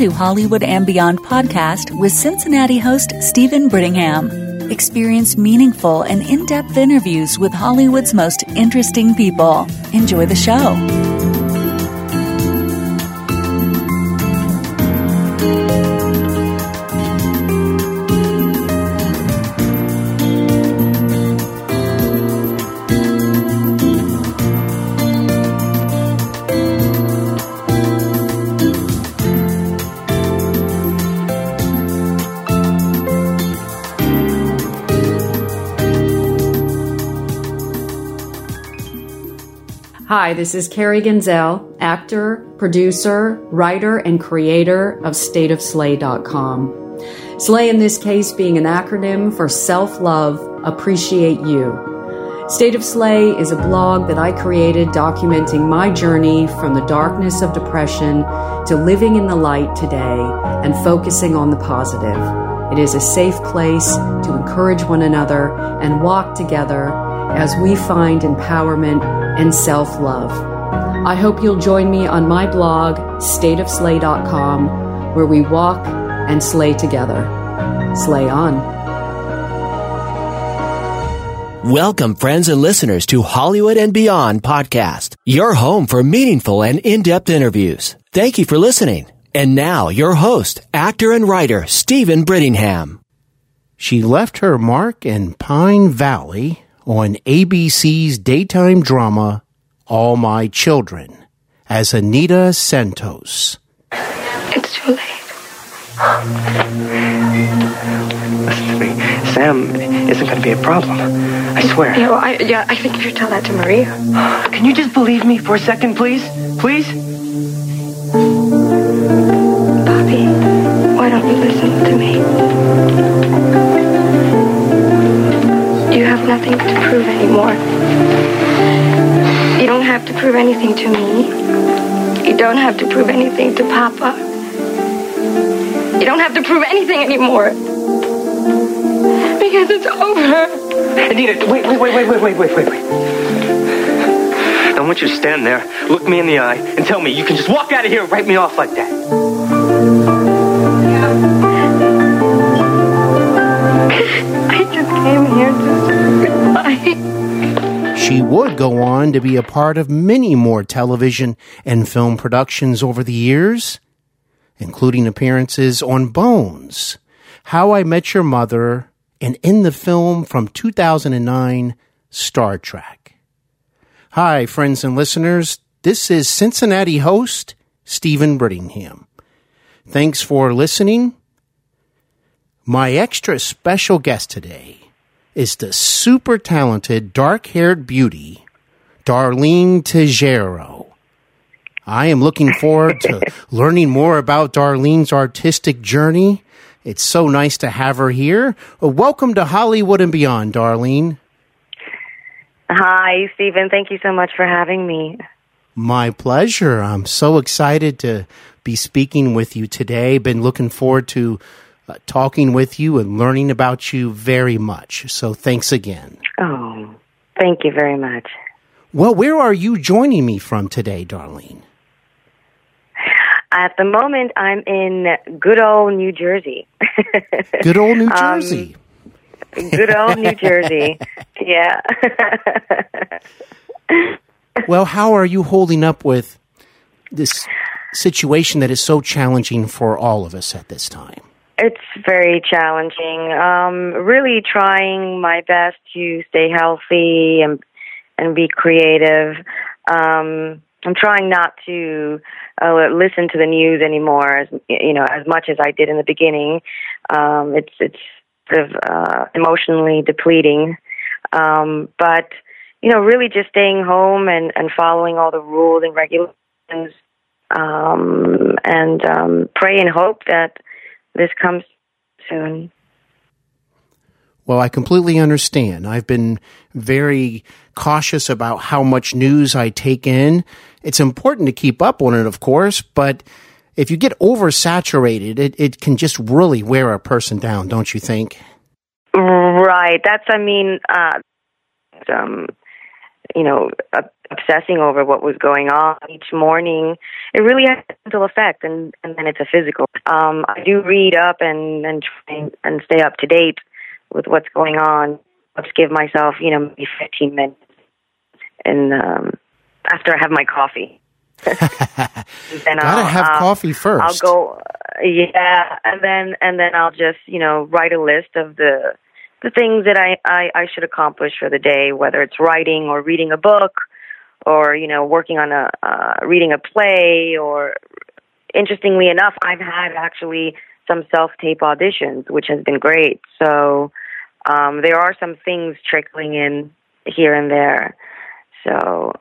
to Hollywood and Beyond podcast with Cincinnati host Steven Brittingham. Experience meaningful and in depth interviews with Hollywood's most interesting people. Enjoy the show. Hi, this is Carrie Genzel, actor, producer, writer, and creator of stateofslay.com. Slay in this case being an acronym for self love, appreciate you. State of Slay is a blog that I created documenting my journey from the darkness of depression to living in the light today and focusing on the positive. It is a safe place to encourage one another and walk together as we find empowerment and self love. I hope you'll join me on my blog, stateofslay.com, where we walk and slay together. Slay on. Welcome, friends and listeners, to Hollywood and Beyond podcast, your home for meaningful and in depth interviews. Thank you for listening. And now, your host, actor and writer, Steven Brittingham. She left her mark in Pine Valley on ABC's daytime drama All My Children as Anita Santos. It's too late. Listen to me. Sam isn't going to be a problem. I swear. Yeah, well, I, yeah, I think you should tell that to Maria. Can you just believe me for a second, please? Please? Bobby, why don't you listen to me? Have nothing to prove anymore. You don't have to prove anything to me. You don't have to prove anything to Papa. You don't have to prove anything anymore. Because it's over. Anita, wait, wait, wait, wait, wait, wait, wait, wait, wait. I want you to stand there, look me in the eye, and tell me you can just walk out of here and write me off like that. She would go on to be a part of many more television and film productions over the years, including appearances on Bones, How I Met Your Mother, and in the film from 2009, Star Trek. Hi, friends and listeners. This is Cincinnati host Steven Brittingham. Thanks for listening. My extra special guest today is the super talented dark haired beauty, Darlene Tejeiro. I am looking forward to learning more about Darlene's artistic journey. It's so nice to have her here. Uh, welcome to Hollywood and Beyond, Darlene. Hi, Steven. Thank you so much for having me. My pleasure. I'm so excited to be speaking with you today. Been looking forward to uh, talking with you and learning about you very much. So thanks again. Oh, thank you very much. Well, where are you joining me from today, Darlene? At the moment, I'm in good old New Jersey. Good old New Um, Jersey. good old New Jersey. Yeah. well, how are you holding up with this situation that is so challenging for all of us at this time? It's very challenging. Um, really trying my best to stay healthy and and be creative. Um, I'm trying not to uh, listen to the news anymore, as you know, as much as I did in the beginning. Um, it's it's sort of uh, emotionally depleting, um, but you know, really just staying home and and following all the rules and regulations, um, and um, pray and hope that this comes soon. Well, I completely understand. I've been very cautious about how much news I take in. It's important to keep up on it, of course, but if you get oversaturated, it, it can just really wear a person down, don't you think? Right. That's, I mean, uh, um, you know, uh, obsessing over what was going on each morning, it really has a mental effect, and and then it's a physical. Um, I do read up and and try and stay up to date with what's going on. Let's give myself, you know, maybe 15 minutes, and um, after I have my coffee. then Gotta I'll, have I'll, coffee first. I'll go, yeah, and then and then I'll just you know write a list of the the things that I, I I should accomplish for the day, whether it's writing or reading a book, or you know working on a uh, reading a play, or interestingly enough, I've had actually some self tape auditions, which has been great. So um, there are some things trickling in here and there. So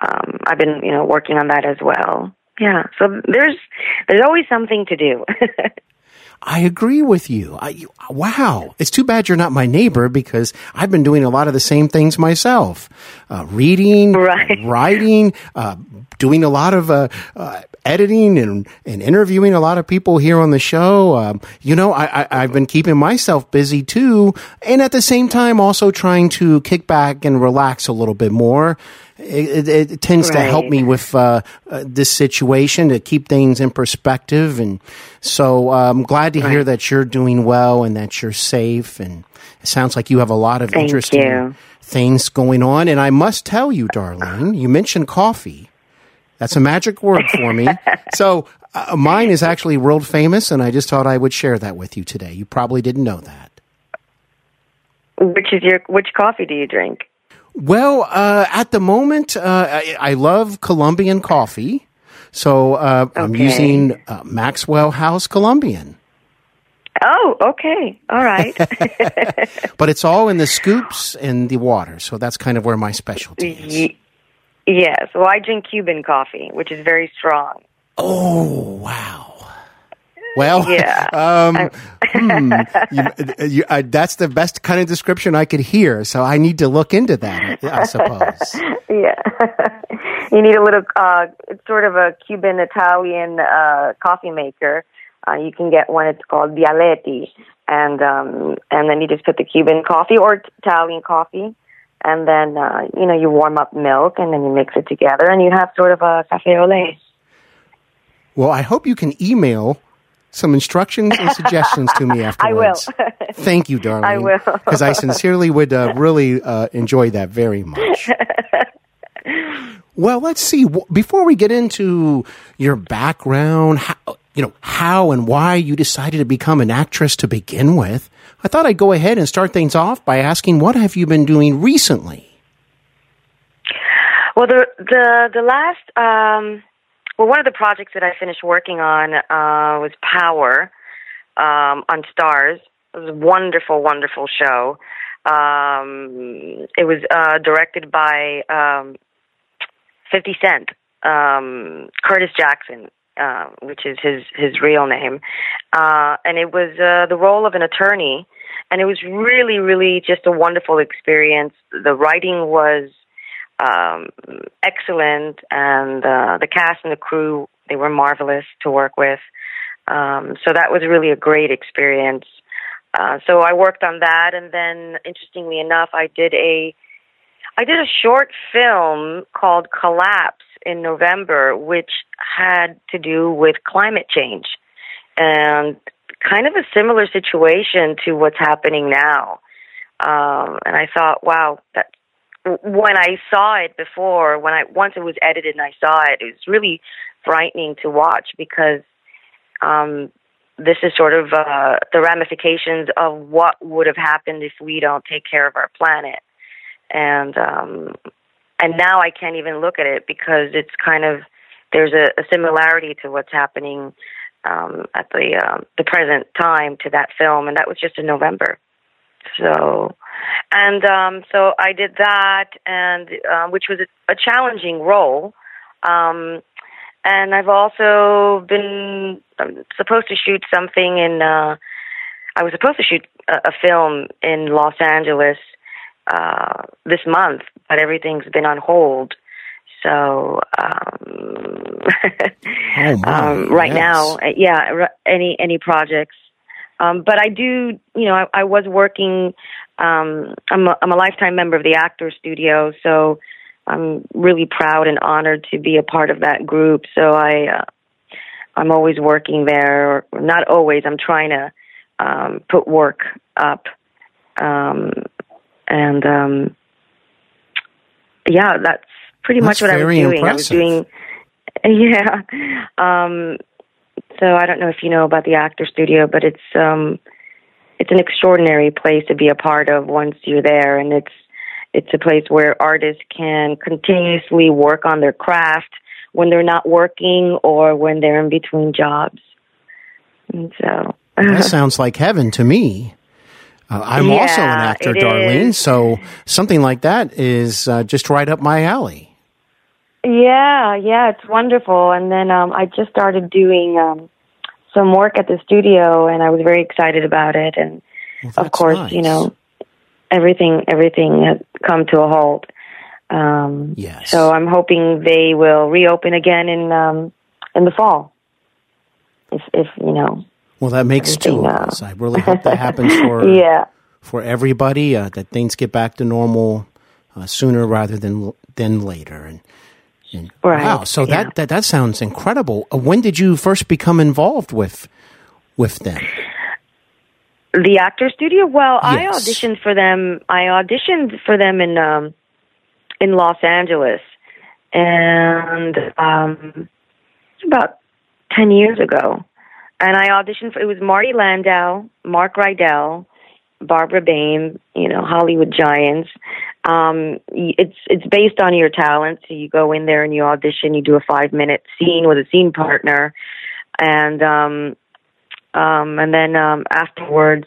um, I've been, you know, working on that as well. Yeah. So there's there's always something to do. I agree with you. I, wow. It's too bad you're not my neighbor because I've been doing a lot of the same things myself. Uh, reading, right. writing, uh, doing a lot of uh, uh, editing and, and interviewing a lot of people here on the show. Um, you know, I, I, have been keeping myself busy too. And at the same time, also trying to kick back and relax a little bit more. It, it, it tends right. to help me with uh, uh, this situation to keep things in perspective. And so uh, I'm glad to right. hear that you're doing well and that you're safe. And it sounds like you have a lot of Thank interesting you. things going on. And I must tell you, darling, you mentioned coffee. That's a magic word for me. so uh, mine is actually world famous, and I just thought I would share that with you today. You probably didn't know that. Which is your which coffee do you drink? Well, uh, at the moment, uh, I, I, love Colombian coffee, so uh, okay. I'm using uh, Maxwell House Colombian. Oh, okay, all right. but it's all in the scoops and the water, so that's kind of where my specialty is. Y- yes, well, I drink Cuban coffee, which is very strong. Oh, wow. Well, yeah. Um, hmm, you, you, uh, that's the best kind of description I could hear. So I need to look into that, I suppose. yeah. you need a little, uh, it's sort of a Cuban Italian uh, coffee maker. Uh, you can get one, it's called Bialetti. And, um, and then you just put the Cuban coffee or Italian coffee. And then, uh, you know, you warm up milk and then you mix it together and you have sort of a cafe au lait. Well, I hope you can email some instructions and suggestions to me afterwards. I will. Thank you, darling. I will. Because I sincerely would uh, really uh, enjoy that very much. well, let's see. Before we get into your background, how, you know, how and why you decided to become an actress to begin with, I thought I'd go ahead and start things off by asking, what have you been doing recently? Well, the the the last um, well, one of the projects that I finished working on uh, was Power um, on Starz. It was a wonderful, wonderful show. Um, it was uh, directed by um, 50 Cent, um, Curtis Jackson, uh, which is his his real name, uh, and it was uh, the role of an attorney, and it was really, really just a wonderful experience. The writing was um, excellent, and uh, the cast and the crew they were marvelous to work with. Um, so that was really a great experience. Uh, so I worked on that, and then interestingly enough, I did a I did a short film called Collapse in November, which had to do with climate change and kind of a similar situation to what's happening now. Um, and I thought, wow, that when I saw it before, when I once it was edited and I saw it, it was really frightening to watch because um, this is sort of uh, the ramifications of what would have happened if we don't take care of our planet, and um, and now I can't even look at it because it's kind of there's a, a similarity to what's happening um, at the um, the present time to that film, and that was just in November. So and um, so I did that, and uh, which was a, a challenging role. Um, and I've also been I'm supposed to shoot something in. Uh, I was supposed to shoot a, a film in Los Angeles uh, this month, but everything's been on hold. So um, oh um, right yes. now, uh, yeah, any any projects. Um, but I do, you know, I, I was working um, I'm a, I'm a lifetime member of the Actor Studio, so I'm really proud and honored to be a part of that group. So I, uh, I'm always working there, or not always. I'm trying to um, put work up, um, and um, yeah, that's pretty That's much what I was doing. I was impressive. doing, yeah. Um, so I don't know if you know about the Actor Studio, but it's um, it's an extraordinary place to be a part of once you're there, and it's it's a place where artists can continuously work on their craft when they're not working or when they're in between jobs. And so That sounds like heaven to me. Uh, I'm also an actor, Darlene, is. so something like that is uh, just right up my alley. Yeah, yeah, it's wonderful. And then um, I just started doing um, some work at the studio, and I was very excited about it. And Well, of course, nice. you know, everything everything has come to a halt. Um, Yes. So I'm hoping they will reopen again in um, in the fall. If if you know, Well, that makes two of uh, us. I really hope that happens for yeah. for everybody. Uh, that things get back to normal uh, sooner rather than than later. And Right, wow, so yeah. that, that that sounds incredible. Uh, when did you first become involved with with them? The actor studio. Well, I auditioned for them. I auditioned for them in um, in Los Angeles, and um, about ten years ago. And I auditioned for it was Marty Landau, Mark Rydell, Barbara Bain, you know, Hollywood giants. Um, it's it's based on your talent. So you go in there and you audition. You do a five minute scene with a scene partner, and um, um, and then um, afterwards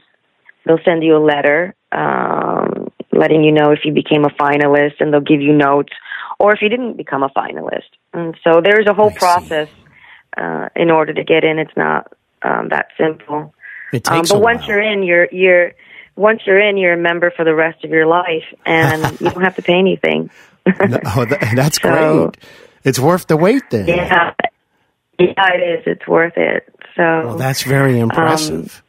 they'll send you a letter um, letting you know if you became a finalist, and they'll give you notes, or if you didn't become a finalist. And so there's a whole I process uh, in order to get in. It's not um, that simple. It takes Um, but once while. you're in, you're you're once you're in, you're a member for the rest of your life, and you don't have to pay anything. No, oh, that, that's So- great. It's worth the wait then. yeah, yeah, it is. It's worth it. So Well, that's very Um, impressive.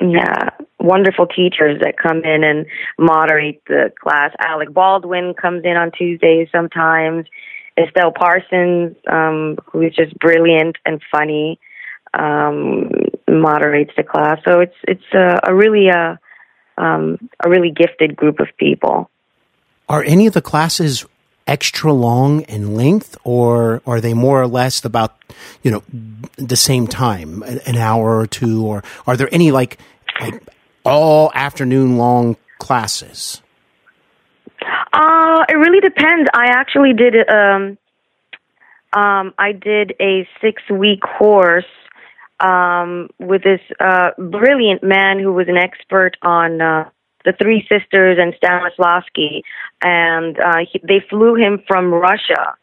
yeah, wonderful teachers that come in and moderate the class. Alec Baldwin comes in on Tuesdays sometimes. Estelle Parsons, um, who is just brilliant and funny, um, moderates the class. So it's it's a, a really a um, a really gifted group of people. Are any of the classes extra long in length, or are they more or less about you know the same time, an hour or two, or are there any like like all afternoon long classes? Uh, it really depends. I actually did um um I did a 6-week course um with this uh brilliant man who was an expert on uh the Three Sisters and Stanislavski. And uh he, they flew him from Russia.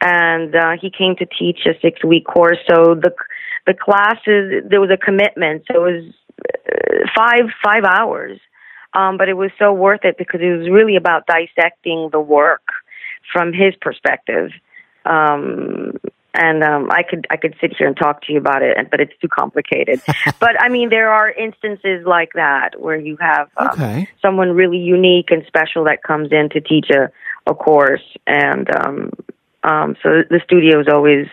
And uh he came to teach a 6-week course. So the the classes there was a commitment. So it was uh, 5 5 hours. Um, but it was so worth it because it was really about dissecting the work from his perspective. Um, and um, I could I could sit here and talk to you about it, but it's too complicated. but I mean, there are instances like that where you have um, Okay. someone really unique and special that comes in to teach a a course, and um, um, so the studio is always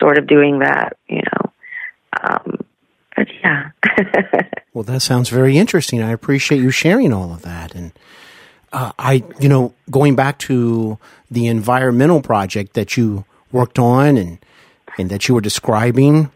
sort of doing that, you know. Um, but yeah. Well, that sounds very interesting. I appreciate you sharing all of that. And uh, I, you know, going back to the environmental project that you worked on and and that you were describing,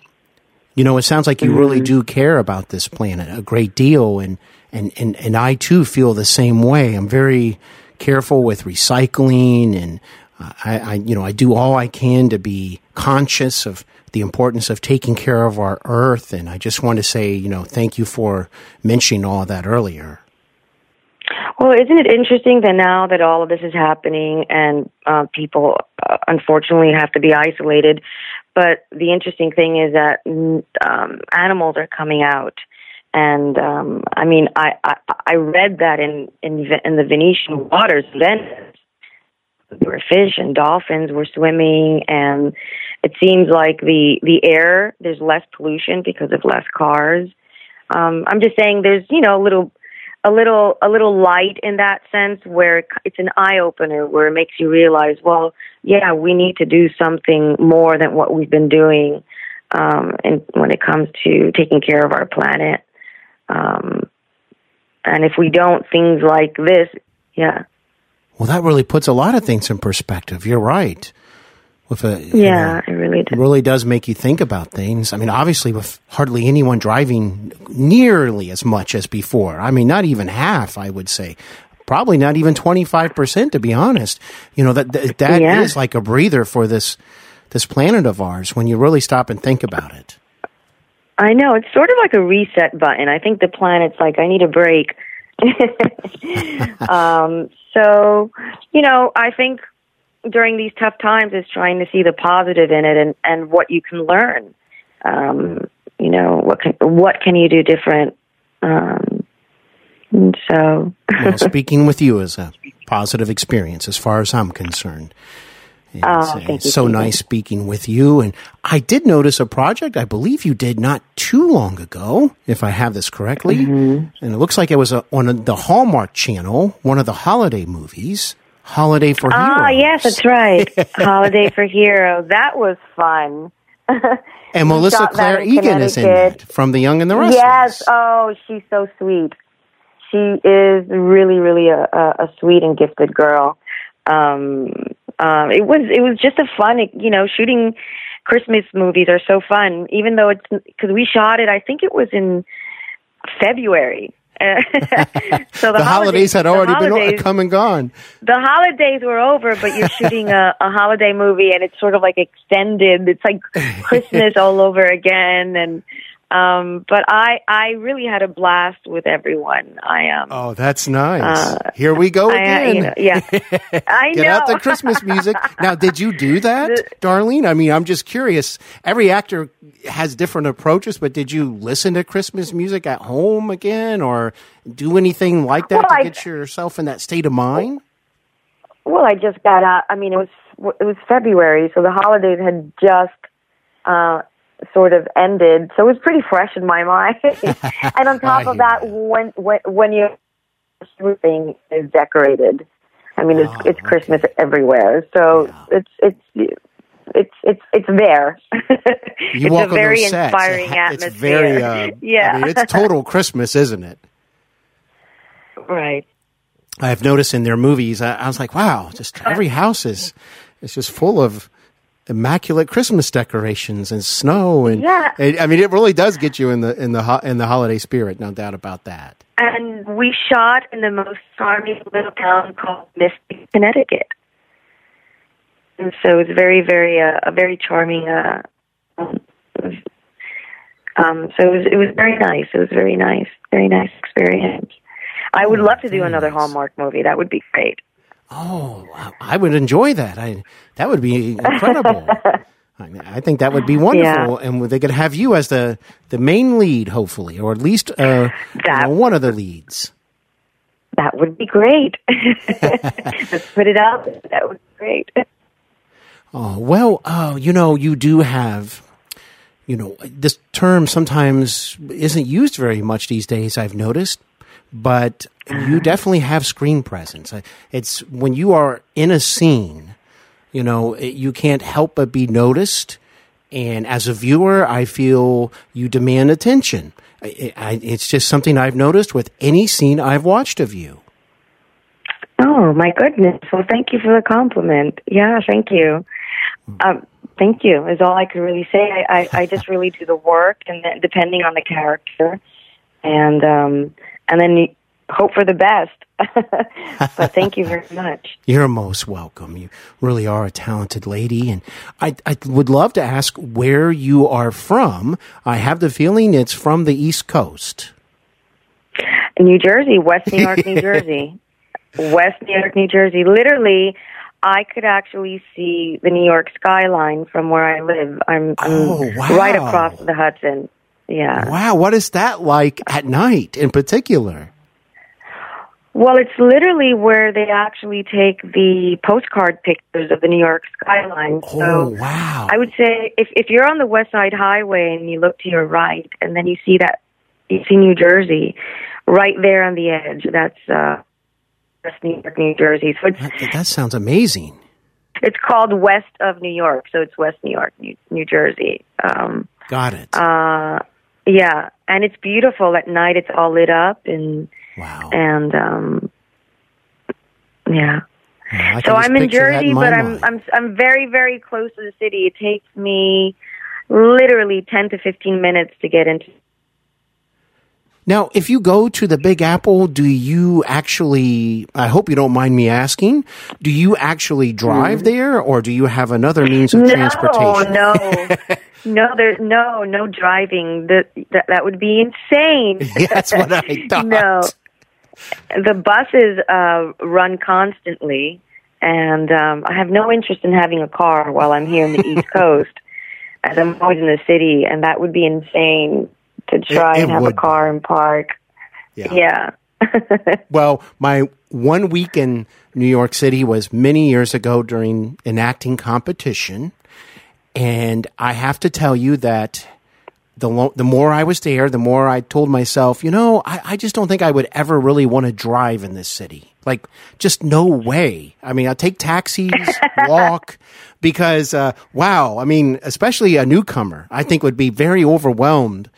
you know, it sounds like you really do care about this planet a great deal. And and and and I too feel the same way. I'm very careful with recycling and. uh, I, I, you know, I do all I can to be conscious of the importance of taking care of our earth, and I just want to say, you know, thank you for mentioning all that earlier. Well, isn't it interesting that now that all of this is happening and uh, people uh, unfortunately have to be isolated, but the interesting thing is that mm, um, animals are coming out, and um, I mean, I, I I read that in in in the Venetian waters, Venice, there were fish and dolphins were swimming, and it seems like the the air there's less pollution because of less cars. Um, I'm just saying there's you know a little a little a little light in that sense where it's an eye opener where it makes you realize well yeah we need to do something more than what we've been doing um and when it comes to taking care of our planet. Um and if we don't things like this yeah. Well that really puts a lot of things in perspective. You're right with a yeah, know, it really does. really does make you think about things. I mean, obviously, with hardly anyone driving nearly as much as before. I mean, not even half. I would say, probably not even twenty five percent. To be honest, you know that that, that yeah. is like a breather for this this planet of ours when you really stop and think about it. I know it's sort of like a reset button. I think the planet's like, I need a break. um, so, you know, I think during these tough times is trying to see the positive in it and, and what you can learn. Um, you know, what can, what can you do different? Um, so. well, speaking with you is a positive experience as far as I'm concerned. It's, oh, thank it's so nice speaking with you. And I did notice a project I believe you did not too long ago, if I have this correctly. Mm-hmm. And it looks like it was a, on the Hallmark channel, one of the holiday movies. Holiday for Hero. Ah, yes, that's right. Holiday for Hero. That was fun. and Melissa Claire Egan is in it from The Young and the Restless. Yes. Oh, she's so sweet. She is really, really a, a, a sweet and gifted girl. Um, um, it was it was just a fun, you know, shooting Christmas movies are so fun. Even though it's because we shot it, I think it was in February Uh, so the, the holidays, holidays, had already holidays, been come and gone. The holidays were over, but you're shooting a, a holiday movie, and it's sort of like extended. It's like Christmas all over again, and um, but I I really had a blast with everyone. I um. Oh, that's nice. Uh, Here we go again. I, you know, yeah, I Get know. out the Christmas music. now, did you do that, Darlene? I mean, I'm just curious. Every actor has different approaches, but did you listen to Christmas music at home again, or do anything like that well, to I, get yourself in that state of mind? Well, I just got out. I mean, it was it was February, so the holidays had just. Uh, sort of ended. So it was pretty fresh in my mind. and on top of that, when when when your roofing is decorated, I mean, it's oh, it's okay. Christmas everywhere. So yeah. it's it's it's it's it's there. You it's a very inspiring sets. atmosphere. It's very uh, yeah. I mean, it's total Christmas, isn't it? Right. I've noticed in their movies. I, I was like, wow, just every house is it's just full of immaculate Christmas decorations and snow and yeah. I mean it really does get you in the in the ho- in the holiday spirit, no doubt about that. And we shot in the most charming little town called Mystic, Connecticut. And so it's very very uh, a very charming uh um so it was it was very nice. It was very nice. Very nice experience. I would love to do another. Hallmark movie. That would be great. Oh, I would enjoy that. I that would be incredible. I, mean, I think that would be wonderful, yeah. and they could have you as the the main lead, hopefully, or at least uh, that, you know, one of the leads. That would be great. Let's put it out. That would be great. Oh well, uh, you know, you do have. You know, this term sometimes isn't used very much these days. I've noticed, but you definitely have screen presence. It's when you are in a scene, you know, you can't help but be noticed. And as a viewer, I feel you demand attention. It's just something I've noticed with any scene I've watched of you. Oh my goodness! Well, thank you for the compliment. Yeah, thank you. Um, thank you is all I could really say. I, I, I just really do the work, and depending on the character, and um, and then hope for the best. but thank you very much. You're most welcome. You really are a talented lady, and I, I would love to ask where you are from. I have the feeling it's from the East Coast. New Jersey, West New York, New Jersey. West New York, New Jersey. Literally, I could actually see the New York skyline from where I live. I'm, I'm oh, wow. right across the Hudson. Yeah. Wow. What is that like at night in particular? Well, it's literally where they actually take the postcard pictures of the New York skyline. So oh, wow. I would say if, if you're on the West Side Highway and you look to your right and then you see that, you see New Jersey, right there on the edge. That's uh, West New York, New Jersey. So That, that sounds amazing. it's called West of New York. So it's West New York, New, New Jersey. Um, Got it. uh, yeah, and it's beautiful at night. It's all lit up and wow. and um, yeah. So I'm in Jersey, my but I'm. I'm I'm very very close to the city. It takes me literally 10 to 15 minutes to get into Now, if you go to the Big Apple, do you actually, I hope you don't mind me asking, do you actually drive there or do you have another means of transportation? No, no. There's no, no driving. That that, that would be insane. That's what I thought. no, the buses uh, run constantly, and um, I have no interest in having a car while I'm here in the East Coast, as I'm always in the city, and that would be insane to try It- it and have would a car and park. Yeah. Yeah. Well, my one week in New York City was many years ago during an acting competition. And I have to tell you that the, lo- the more I was there, the more I told myself, you know, I, I just don't think I would ever really want to drive in this city. Like, just no way. I mean, I'll take taxis, walk, because, uh, wow, I mean, especially a newcomer, I think would be very overwhelmed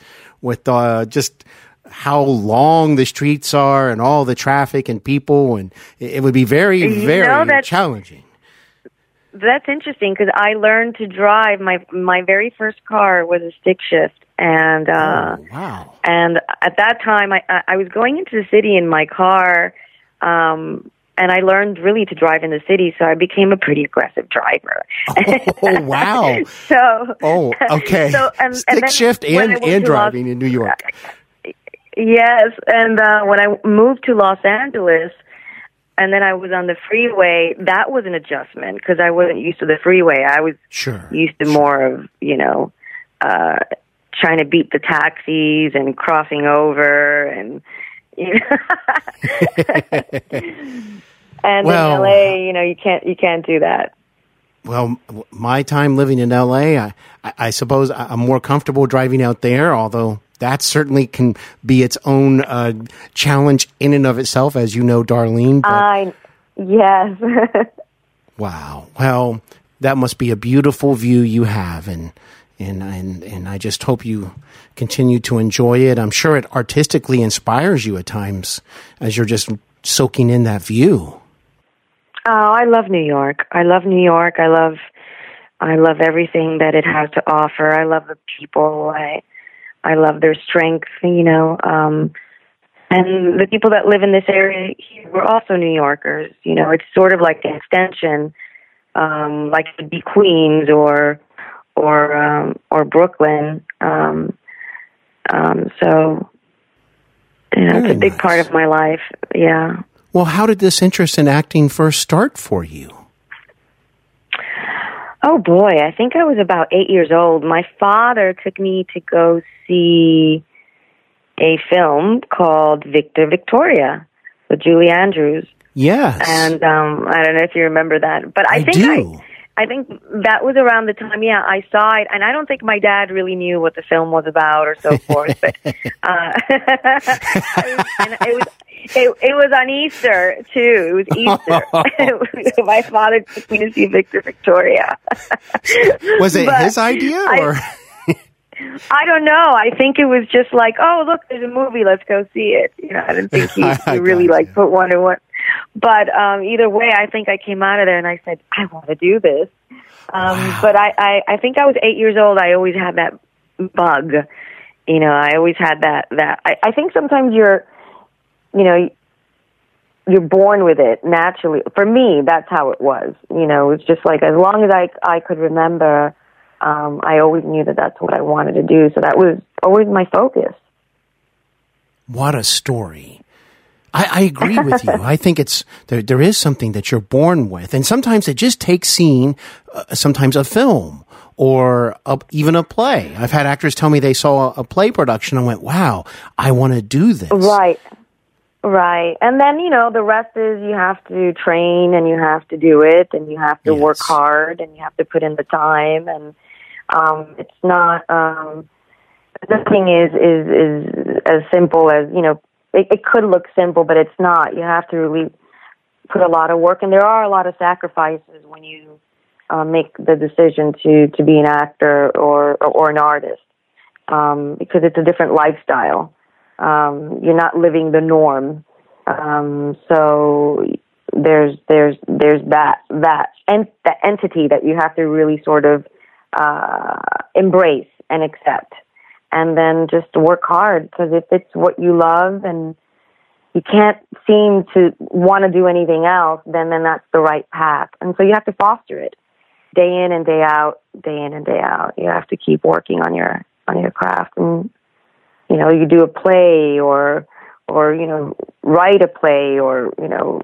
with uh, just how long the streets are and all the traffic and people. And it, it would be very, You very challenging. That's interesting because I learned to drive. My my very first car was a stick shift, and uh, oh, wow. and at that time I I was going into the city in my car, um, and I learned really to drive in the city. So I became a pretty aggressive driver. Oh, wow. so Oh, okay. So and, Stick and shift and, and to Los- driving in New York. Yes, and uh, when I moved to Los Angeles, and then I was on the freeway, that was an adjustment because I wasn't used to the freeway. I was Sure. used to more of you know uh trying to beat the taxis and crossing over and you know and Well- in LA you know you can't you can't do that Well, my time living in LA, I, I suppose I'm more comfortable driving out there, although that certainly can be its own uh, challenge in and of itself, as you know, Darlene. But, I yes wow. Well, that must be a beautiful view you have, and and and and I just hope you continue to enjoy it. I'm sure it artistically inspires you at times as you're just soaking in that view. Oh, I love New York. I love New York. I love I love everything that it has to offer. I love the people. I I love their strength, you know. Um and the people that live in this area here were also New Yorkers. You know, it's sort of like an extension, um, like it would be Queens or or um or Brooklyn. Um um so you know, Very it's a big nice. part of my life. Yeah. Well, how did this interest in acting first start for you? Oh boy, I think I was about eight years old. My father took me to go see a film called Victor Victoria with Julie Andrews, Yes. and um, I don't know if you remember that, but I, I think do. I, I think that was around the time. Yeah, I saw it, and I don't think my dad really knew what the film was about or so forth. But uh, and it was it, it was on Easter too. It was Easter. my father took me to see Victor Victoria. Was it But his idea I- or? I don't know. I think it was just like, oh, look, there's a movie. Let's go see it. You know, I didn't think he, he really like put one and one. But um, either way, I think I came out of there and I said, I want to do this. Um, Wow. But I, I, I think I was eight years old. I always had that bug. You know, I always had that. That I, I think sometimes you're, you know, you're born with it naturally. For me, that's how it was. You know, it's just like as long as I I could remember, um, I always knew that that's what I wanted to do. So that was always my focus. What a story. I, I agree with you. I think it's there. There is something that you're born with, and sometimes it just takes seeing, uh, sometimes a film or a, even a play. I've had actors tell me they saw a, a play production and went, "Wow, I want to do this." Right. Right. And then, you know, the rest is you have to train and you have to do it and you have to work hard and you have to put in the time and um it's not um nothing is is is as simple as, you know, it, it could look simple, but it's not. You have to really put a lot of work, and there are a lot of sacrifices when you uh, make the decision to to be an actor or or, or an artist, um, because it's a different lifestyle. Um, you're not living the norm, um, so there's there's there's that that and that entity that you have to really sort of uh, embrace and accept, and then just work hard because if it's what you love and you can't seem to want to do anything else, then then that's the right path. And so you have to foster it day in and day out, day in and day out. You have to keep working on your on your craft, and you know you do a play or or you know write a play or you know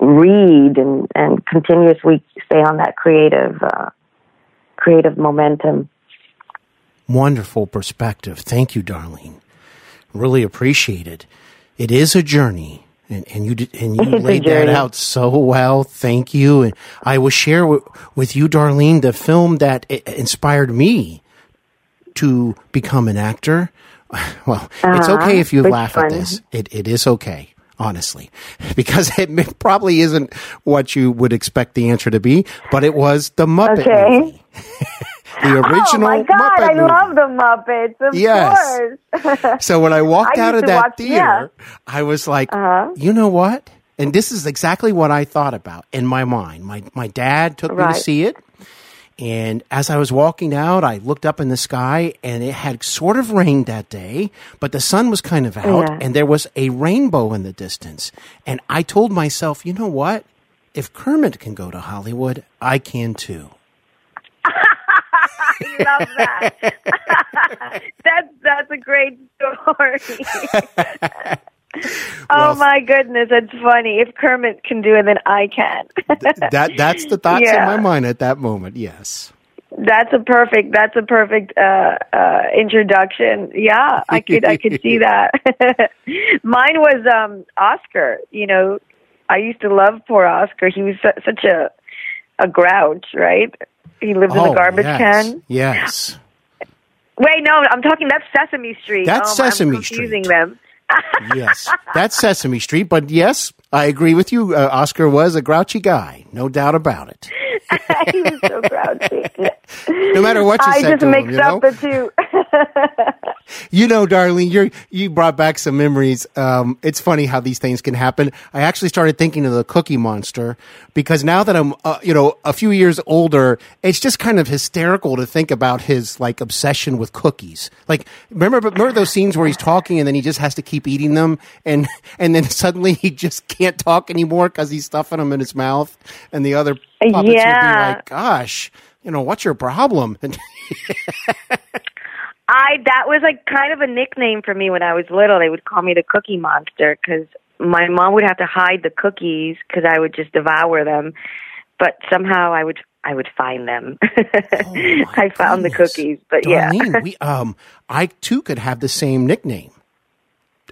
read and and continuously stay on that creative uh, creative momentum. Wonderful perspective. Thank you, Darlene. Really appreciate it. It is a journey. And, and you did, and you laid that out so well. Thank you. And I will share w- with you, Darlene, the film that inspired me to become an actor. Well, uh-huh. it's okay if you Which laugh at this. It, it is okay honestly, because it probably isn't what you would expect the answer to be, but it was the Muppet okay. movie. the original. Oh my god, Muppet I movie. love the Muppets. Of yes. course. so when I walked I out of that watch, theater, yeah. I was like, uh-huh. you know what? And this is exactly what I thought about in my mind. My my dad took right. me to see it. And as I was walking out, I looked up in the sky and it had sort of rained that day, but the sun was kind of out yeah. and there was a rainbow in the distance. And I told myself, you know what? If Kermit can go to Hollywood, I can too. I love that. that's that's a great story. oh well, my goodness, that's funny. If Kermit can do it, then I can. that that's the thoughts yeah. in my mind at that moment. Yes. That's a perfect. That's a perfect uh, uh, introduction. Yeah, I could. I could see that. Mine was um, Oscar. You know, I used to love poor Oscar. He was su- such a a grouch, right? He lived oh, in the garbage yes. can. Yes. Wait, no, I'm talking. That's Sesame Street. That's oh, Sesame I'm Street. confusing them. Yes, that's Sesame Street. But yes, I agree with you. Uh, Oscar was a grouchy guy, no doubt about it. he was so grouchy. no matter what you I said just to mixed him, you up know? the two. you know, Darlene, you you brought back some memories. Um, it's funny how these things can happen. I actually started thinking of the Cookie Monster because now that I'm, uh, you know, a few years older, it's just kind of hysterical to think about his like obsession with cookies. Like, remember, remember those scenes where he's talking and then he just has to keep eating them, and and then suddenly he just can't talk anymore because he's stuffing them in his mouth, and the other puppets Yeah. Be like, "Gosh, you know, what's your problem?" I that was like kind of a nickname for me when I was little. They would call me the Cookie Monster because my mom would have to hide the cookies because I would just devour them. But somehow I would I would find them. Oh, I found the cookies, but yeah, we um, I too could have the same nickname.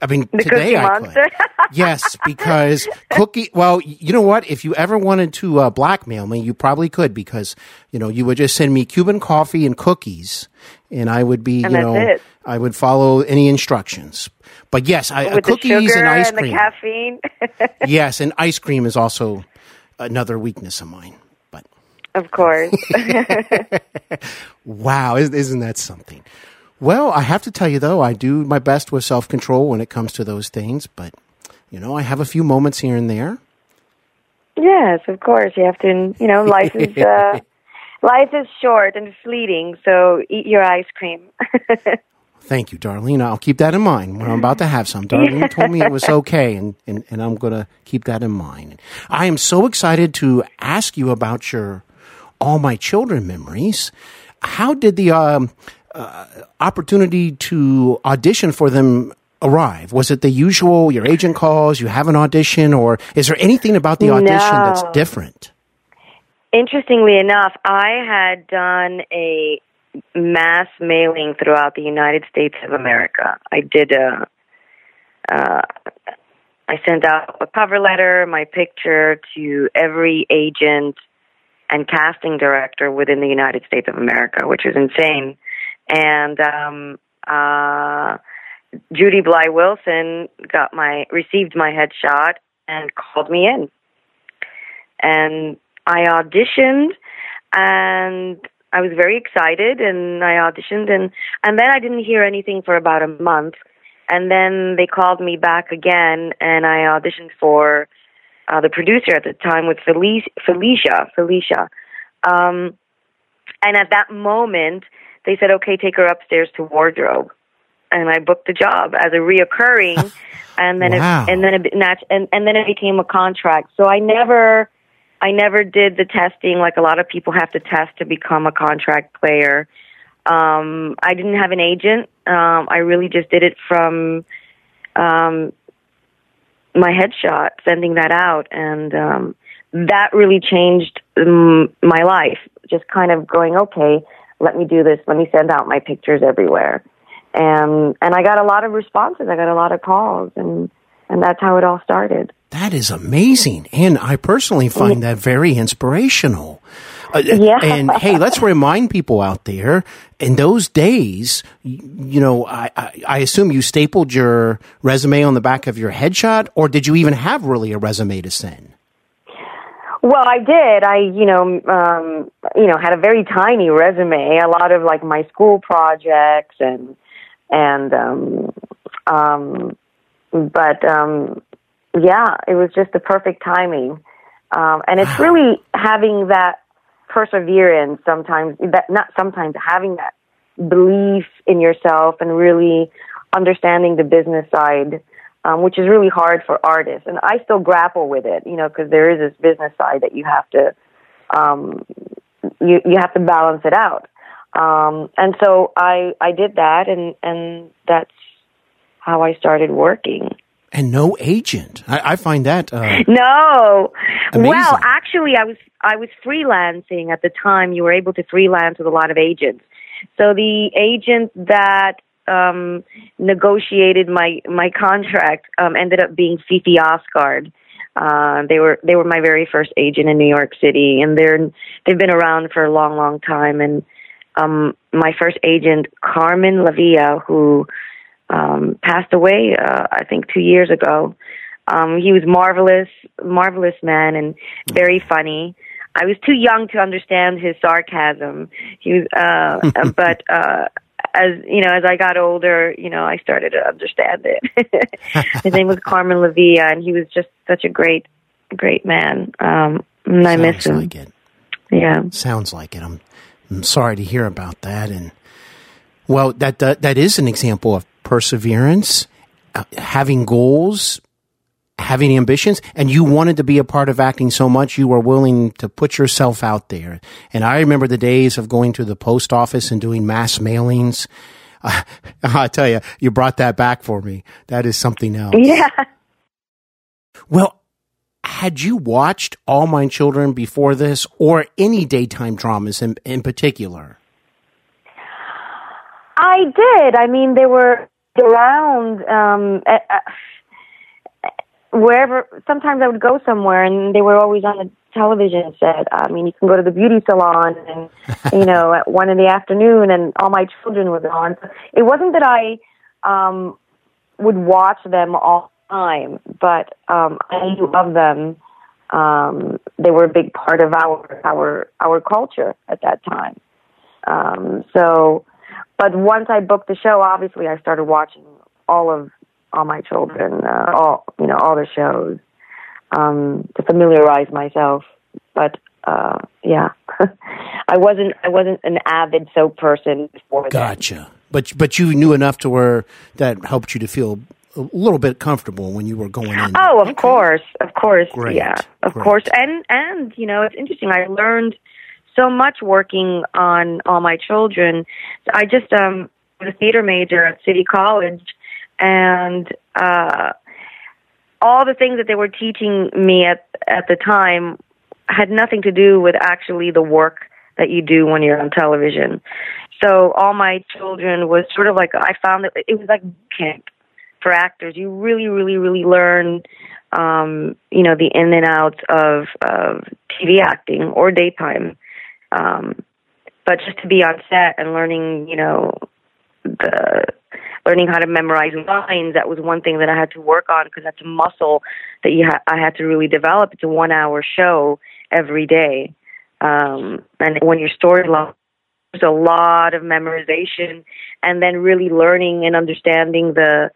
I mean, the today I could. Yes, because cookie. Well, you know what? If you ever wanted to uh, blackmail me, you probably could because you know you would just send me Cuban coffee and cookies, and I would be And you know it. I would follow any instructions. But yes, I, uh, With cookies and ice cream. and the caffeine. yes, and ice cream is also another weakness of mine. But of course. Wow, isn't that something? Well, I have to tell you though, I do my best with self control when it comes to those things, but you know, I have a few moments here and there. yes, of course. You have to. You know, life is uh, life is short and fleeting. So eat your ice cream. Thank you, Darlene. I'll keep that in mind when I'm about to have some. Darlene told me it was okay, and, and, and I'm going to keep that in mind. I am so excited to ask you about your All My Children memories. How did the um, uh, opportunity to audition for them arrive? Was it the usual, your agent calls, you have an audition, or is there anything about the audition that's different? Interestingly enough, I had done a mass mailing throughout the United States of America. I did a, uh, I sent out a cover letter, my picture to every agent and casting director within the United States of America, which is insane. And um, uh, Judy Blye Wilson got my received my headshot and called me in, and I auditioned, and I was very excited, and I auditioned, and and then I didn't hear anything for about a month, and then they called me back again, and I auditioned for uh, the producer at the time with Felicia, Felicia, Felicia. Um, and at that moment, they said, "Okay, take her upstairs to wardrobe." And I booked the job as a reoccurring, and then Wow. it, and then it and and then it became a contract. So I never, I never did the testing like a lot of people have to test to become a contract player. Um, I didn't have an agent. Um, I really just did it from um, my headshot, sending that out, and um, that really changed um, my life. Just kind of going, okay, let me do this. Let me send out my pictures everywhere, and and I got a lot of responses. I got a lot of calls, and and that's how it all started. That is amazing. And I personally find that very inspirational. Uh, Yeah. And hey, let's remind people out there in those days, you know, I, I, I assume you stapled your resume on the back of your headshot, or did you even have really a resume to send? Well, I did. I, you know, um, you know, had a very tiny resume. A lot of like my school projects and and um, um, but um, yeah, it was just the perfect timing. Um, and it's really having that perseverance. Sometimes that not sometimes having that belief in yourself and really understanding the business side um, which is really hard for artists. And I still grapple with it, you know, because there is this business side that you have to, um, you you have to balance it out. Um, and so I I did that, and and that's how I started working. And no agent. I, I find that. Uh, No, Amazing. well, actually, I was I was freelancing at the time. You were able to freelance with a lot of agents. So the agent that um, negotiated my my contract um, ended up being Fifi Oscard. Uh, they were they were my very first agent in New York City, and they're they've been around for a long, long time. And um, my first agent, Carmen Lavia, who um, passed away, uh, I think two years ago. Um, he was marvelous, marvelous man, and very funny. I was too young to understand his sarcasm. He was, uh, but uh, as you know, as I got older, you know, I started to understand it. his name was Carmen Lavia, and he was just such a great, great man. Um, and I miss him. like it. Yeah. Sounds like it. I'm, I'm sorry to hear about that. And well, that that, that is an example of perseverance, uh, having goals, having ambitions, and you wanted to be a part of acting so much you were willing to put yourself out there. And I remember the days of going to the post office and doing mass mailings. Uh, I tell you, you brought that back for me. That is something else. Yeah. Well, had you watched All My Children before this, or any daytime dramas in, in particular? I did. I mean, they were around um, uh, wherever. Sometimes I would go somewhere, and they were always on the television set. I mean, you can go to the beauty salon, and you know, at one in the afternoon, and all my children were on. It wasn't that I um, would watch them all the time, but um, I knew of them. Um, they were a big part of our our our culture at that time. Um, so, but once I booked the show, obviously I started watching all of all my children, uh, all you know, all the shows um, to familiarize myself. But uh, yeah, I wasn't I wasn't an avid soap person before that. Gotcha. But but you knew enough to where that helped you to feel a little bit comfortable when you were going in. Oh, of course, of course, Great, yeah, of great. course, and and you know, it's interesting. I learned so much working on all my children. I just um was a theater major at City College, and uh, all the things that they were teaching me at at the time had nothing to do with actually the work that you do when you're on television. So all my children was sort of like I found that it was like camp for actors. You really, really, really learn, um, you know, the in and outs of of TV acting or daytime. Um, but just to be on set and learning, you know, the learning how to memorize lines. That was one thing that I had to work on because that's a muscle that you ha- I had to really develop. It's a one hour show every day, um, and when your story long, there's a lot of memorization, and then really learning and understanding the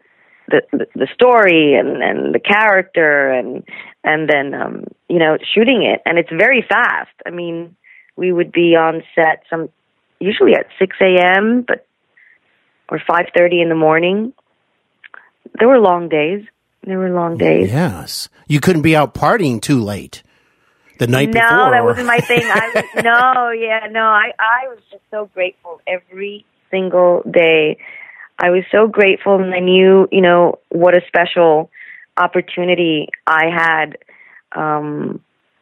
the the story and and the character and and then um you know shooting it and it's very fast i mean we would be on set some usually at 6 a.m. but or 5:30 in the morning. There were long days. There were long days. Yes, you couldn't be out partying too late the night no, before. No, that wasn't my thing. I was, no, yeah, no. I I was just so grateful every single day. I was so grateful, and I knew, you know, what a special opportunity I had um,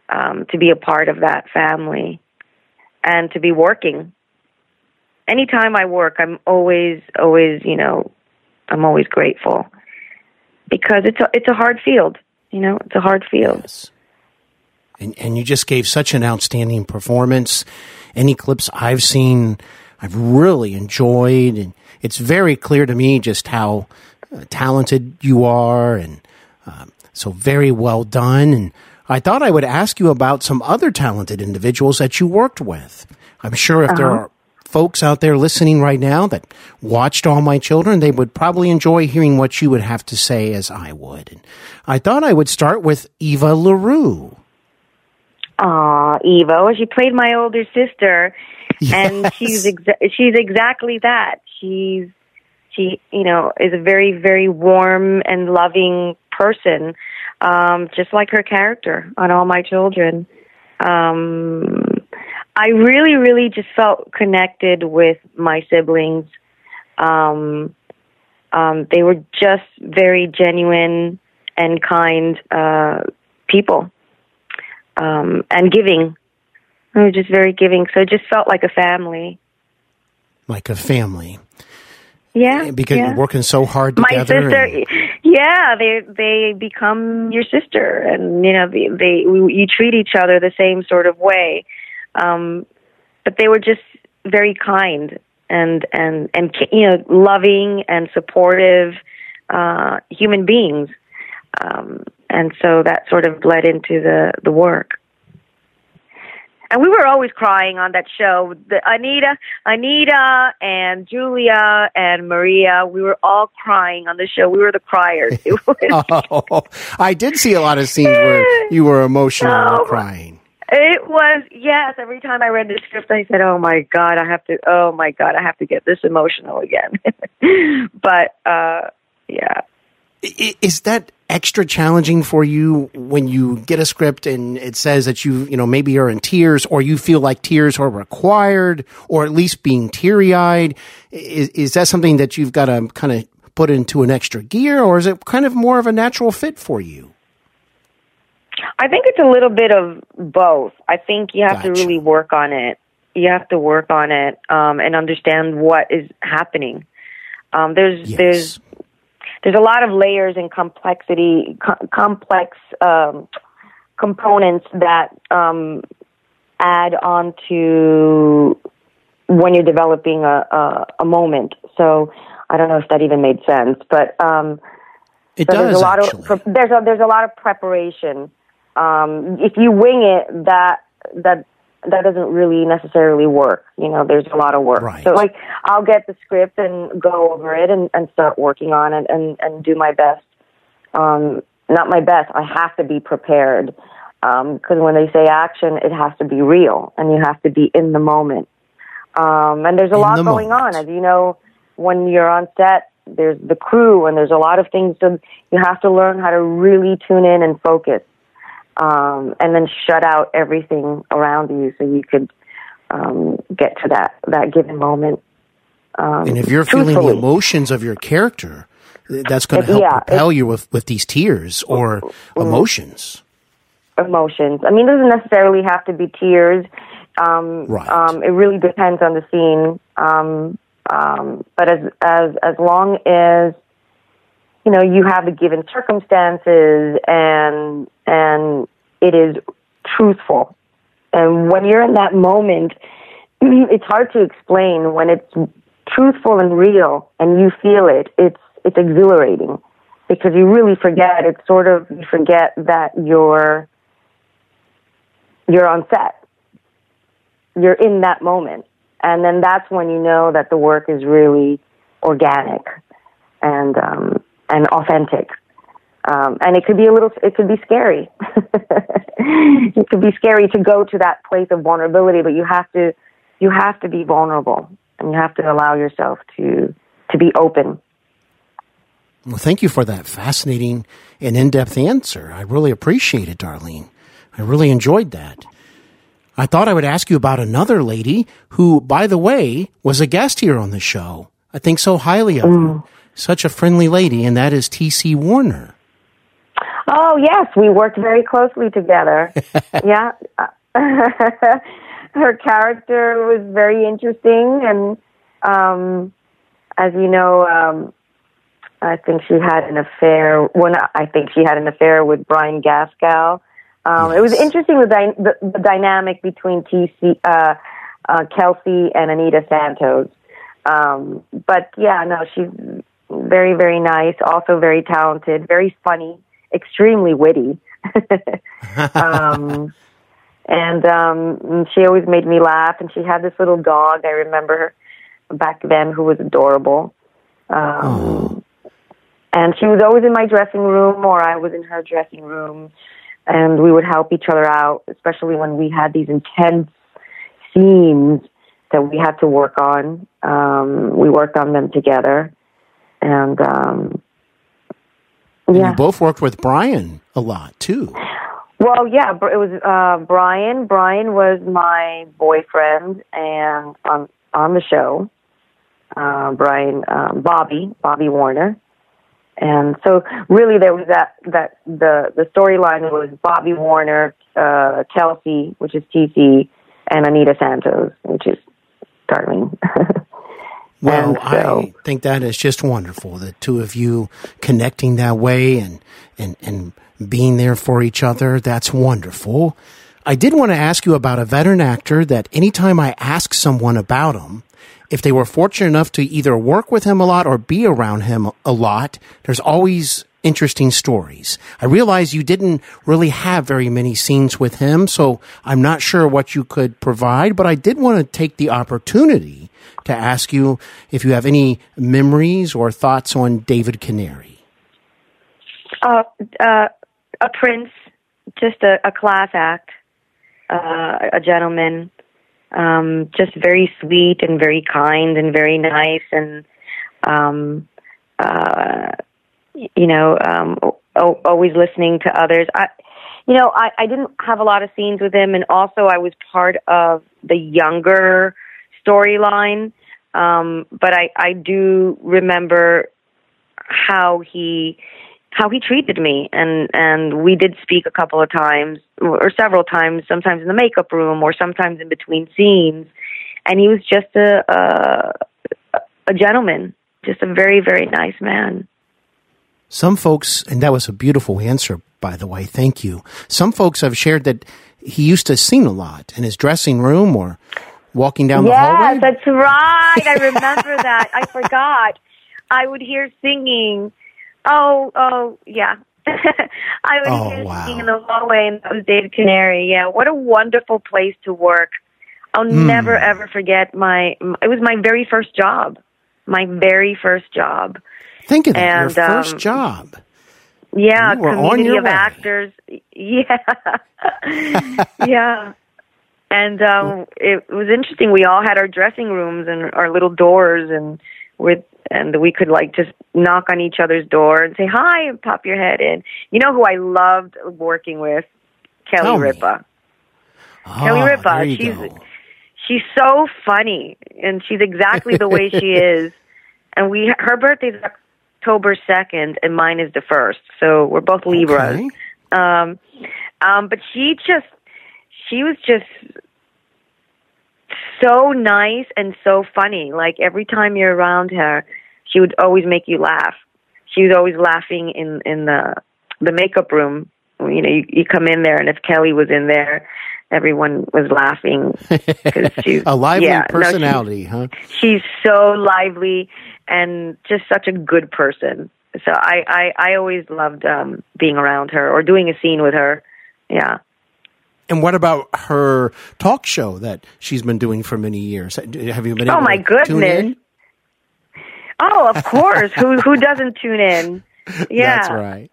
um, to be a part of that family and to be working anytime I work, I'm always, always, you know, I'm always grateful because it's a, it's a hard field. You know, it's a hard field. Yes. And and you just gave such an outstanding performance. Any clips I've seen, I've really enjoyed, and it's very clear to me just how uh, talented you are, and um, so very well done. And I thought I would ask you about some other talented individuals that you worked with. I'm sure if uh-huh. there are folks out there listening right now that watched All My Children, they would probably enjoy hearing what you would have to say as I would. And I thought I would start with Eva LaRue. Aw, Eva. Well, she played my older sister, yes. and she's exa- she's exactly that. She's she, you know, is a very very warm and loving person, um, just like her character on All My Children. Um, I really, really just felt connected with my siblings. Um, um, they were just very genuine and kind uh, people, um, and giving. They were just very giving, so it just felt like a family. Like a family. Yeah, because yeah. you're working so hard together. My sister, and... yeah, they they become your sister, and you know they, they you treat each other the same sort of way. Um, but they were just very kind and and and you know loving and supportive uh, human beings, um, and so that sort of led into the the work. And we were always crying on that show. The Anita, Anita, and Julia and Maria. We were all crying on the show. We were the criers. oh, I did see a lot of scenes where you were emotional oh, crying. It was yes. Every time I read the script, I said, "Oh my god, I have to! Oh my god, I have to get this emotional again." but uh, yeah, is that extra challenging for you when you get a script and it says that you you know maybe you're in tears or you feel like tears are required or at least being teary eyed? Is is that something that you've got to kind of put into an extra gear, or is it kind of more of a natural fit for you? I think it's a little bit of both. I think you have gotcha. to really work on it. You have to work on it um, and understand what is happening. Um, there's yes. there's there's a lot of layers and complexity, co- complex um, components that um, add on to when you're developing a, a, a moment. So I don't know if that even made sense, but um, it so does. There's a lot actually. of there's a, there's a lot of preparation um, if you wing it, that that that doesn't really necessarily work. You know, there's a lot of work. Right. So like I'll get the script and go over it and, and start working on it and, and do my best. Um, not my best. I have to be prepared. Um, cause when they say action, it has to be real and you have to be in the moment. Um, and there's a in lot going moment. on. As you know, when you're on set, there's the crew and there's a lot of things. So you have to learn how to really tune in and focus um, and then shut out everything around you so you could um, get to that that given moment. Um, and if you're feeling the emotions of your character, that's going to help yeah, propel you with, with these tears or mm-hmm. emotions. Emotions. I mean, it doesn't necessarily have to be tears. Um, right. Um, it really depends on the scene. Um, um, but as as as long as you know, you have the given circumstances and, and it is truthful. And when you're in that moment, it's hard to explain when it's truthful and real and you feel it, it's it's exhilarating because you really forget. It's sort of you forget that you're you're on set. You're in that moment, and then that's when you know that the work is really organic and um, and authentic. Um, and it could be a little, it could be scary. it could be scary to go to that place of vulnerability, but you have to, you have to be vulnerable and you have to allow yourself to, to be open. Well, thank you for that fascinating and in-depth answer. I really appreciate it, Darlene. I really enjoyed that. I thought I would ask you about another lady who, by the way, was a guest here on the show. I think so highly of mm. her. Such a friendly lady, and that is T.C. Warner. Oh yes, we worked very closely together. yeah, her character was very interesting, and um, as you know, um, I think she had an affair. When I think she had an affair with Brian Gaskill. Um, yes. It was interesting the, dy- the, the dynamic between TC uh, uh, Kelsey and Anita Santos. Um, but yeah, no, she's very very nice. Also very talented, very funny extremely witty. um, and um, she always made me laugh. And she had this little dog. I remember back then, who was adorable. Um, oh. And she was always in my dressing room, or I was in her dressing room, and we would help each other out, especially when we had these intense scenes that we had to work on. Um, we worked on them together, and um, and yeah. you both worked with Brian a lot too. Well, yeah, it was uh, Brian. Brian was my boyfriend, and on on the show, uh, Brian um, Bobby Bobby Warner, and so really there was that that the the storyline was Bobby Warner, uh, Kelsey, which is TC, and Anita Santos, which is Darlene. Well, so, I think that is just wonderful. The two of you connecting that way and, and, and being there for each other. That's wonderful. I did want to ask you about a veteran actor that anytime I ask someone about him, if they were fortunate enough to either work with him a lot or be around him a lot, there's always interesting stories. I realize you didn't really have very many scenes with him, so I'm not sure what you could provide, but I did want to take the opportunity to ask you if you have any memories or thoughts on David Canary. Uh, uh, a prince, just a, a class act, uh, a gentleman, um, just very sweet and very kind and very nice and um, uh, you know, um, o- always listening to others. I, you know, I, I didn't have a lot of scenes with him, and also I was part of the younger storyline. Um, but I, I do remember how he how he treated me and and we did speak a couple of times or several times sometimes in the makeup room or sometimes in between scenes and he was just a a, a gentleman just a very very nice man some folks, and that was a beautiful answer, by the way. Thank you. Some folks have shared that he used to sing a lot in his dressing room or walking down yes, the hallway. Yes, that's right. I remember that. I forgot. I would hear singing. Oh, oh, yeah. I would oh, hear wow. singing in the hallway, and that was David Canary. Yeah, what a wonderful place to work. I'll mm. never ever forget my. It was my very first job. My very first job Think of that, and, your first um, job. Yeah, community of way. actors. Yeah, yeah. And um, it was interesting. We all had our dressing rooms and our little doors, and with and we could like just knock on each other's door and say hi and pop your head in. You know who I loved working with? Kelly Tell Ripa. Oh, Kelly Ripa. She's go. she's so funny, and she's exactly the way she is. And we her birthday's October 2nd and mine is the 1st. So we're both Libras. Okay. Um, um, but she just, she was just so nice and so funny. Like every time you're around her, she would always make you laugh. She was always laughing in, in the, the makeup room. You know, you, you come in there and if Kelly was in there everyone was laughing. 'cause she- a lively yeah, no, she- personality, huh? she's so lively and just such a good person. So I, I, I always loved um, being around her or doing a scene with her. Yeah. And what about her talk show that she's been doing for many years? Have you been? Oh, my to tune goodness. in? Oh, of course. who who doesn't tune in? Yeah. That's right.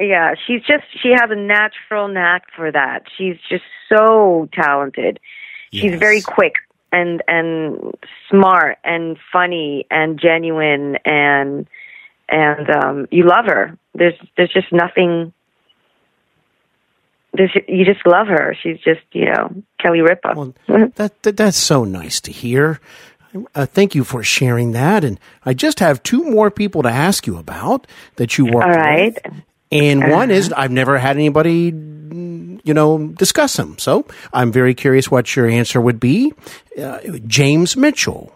Yeah, she's just she has a natural knack for that. She's just so talented. She's very quick and and smart and funny and genuine and and um you love her. There's there's just nothing you just love her. She's just, you know, Kelly Ripa. Well, that, that that's so nice to hear. Uh, thank you for sharing that. And I just have two more people to ask you about that you work All right. with. And one is I've never had anybody, you know, discuss them. So I'm very curious what your answer would be. Uh, James Mitchell.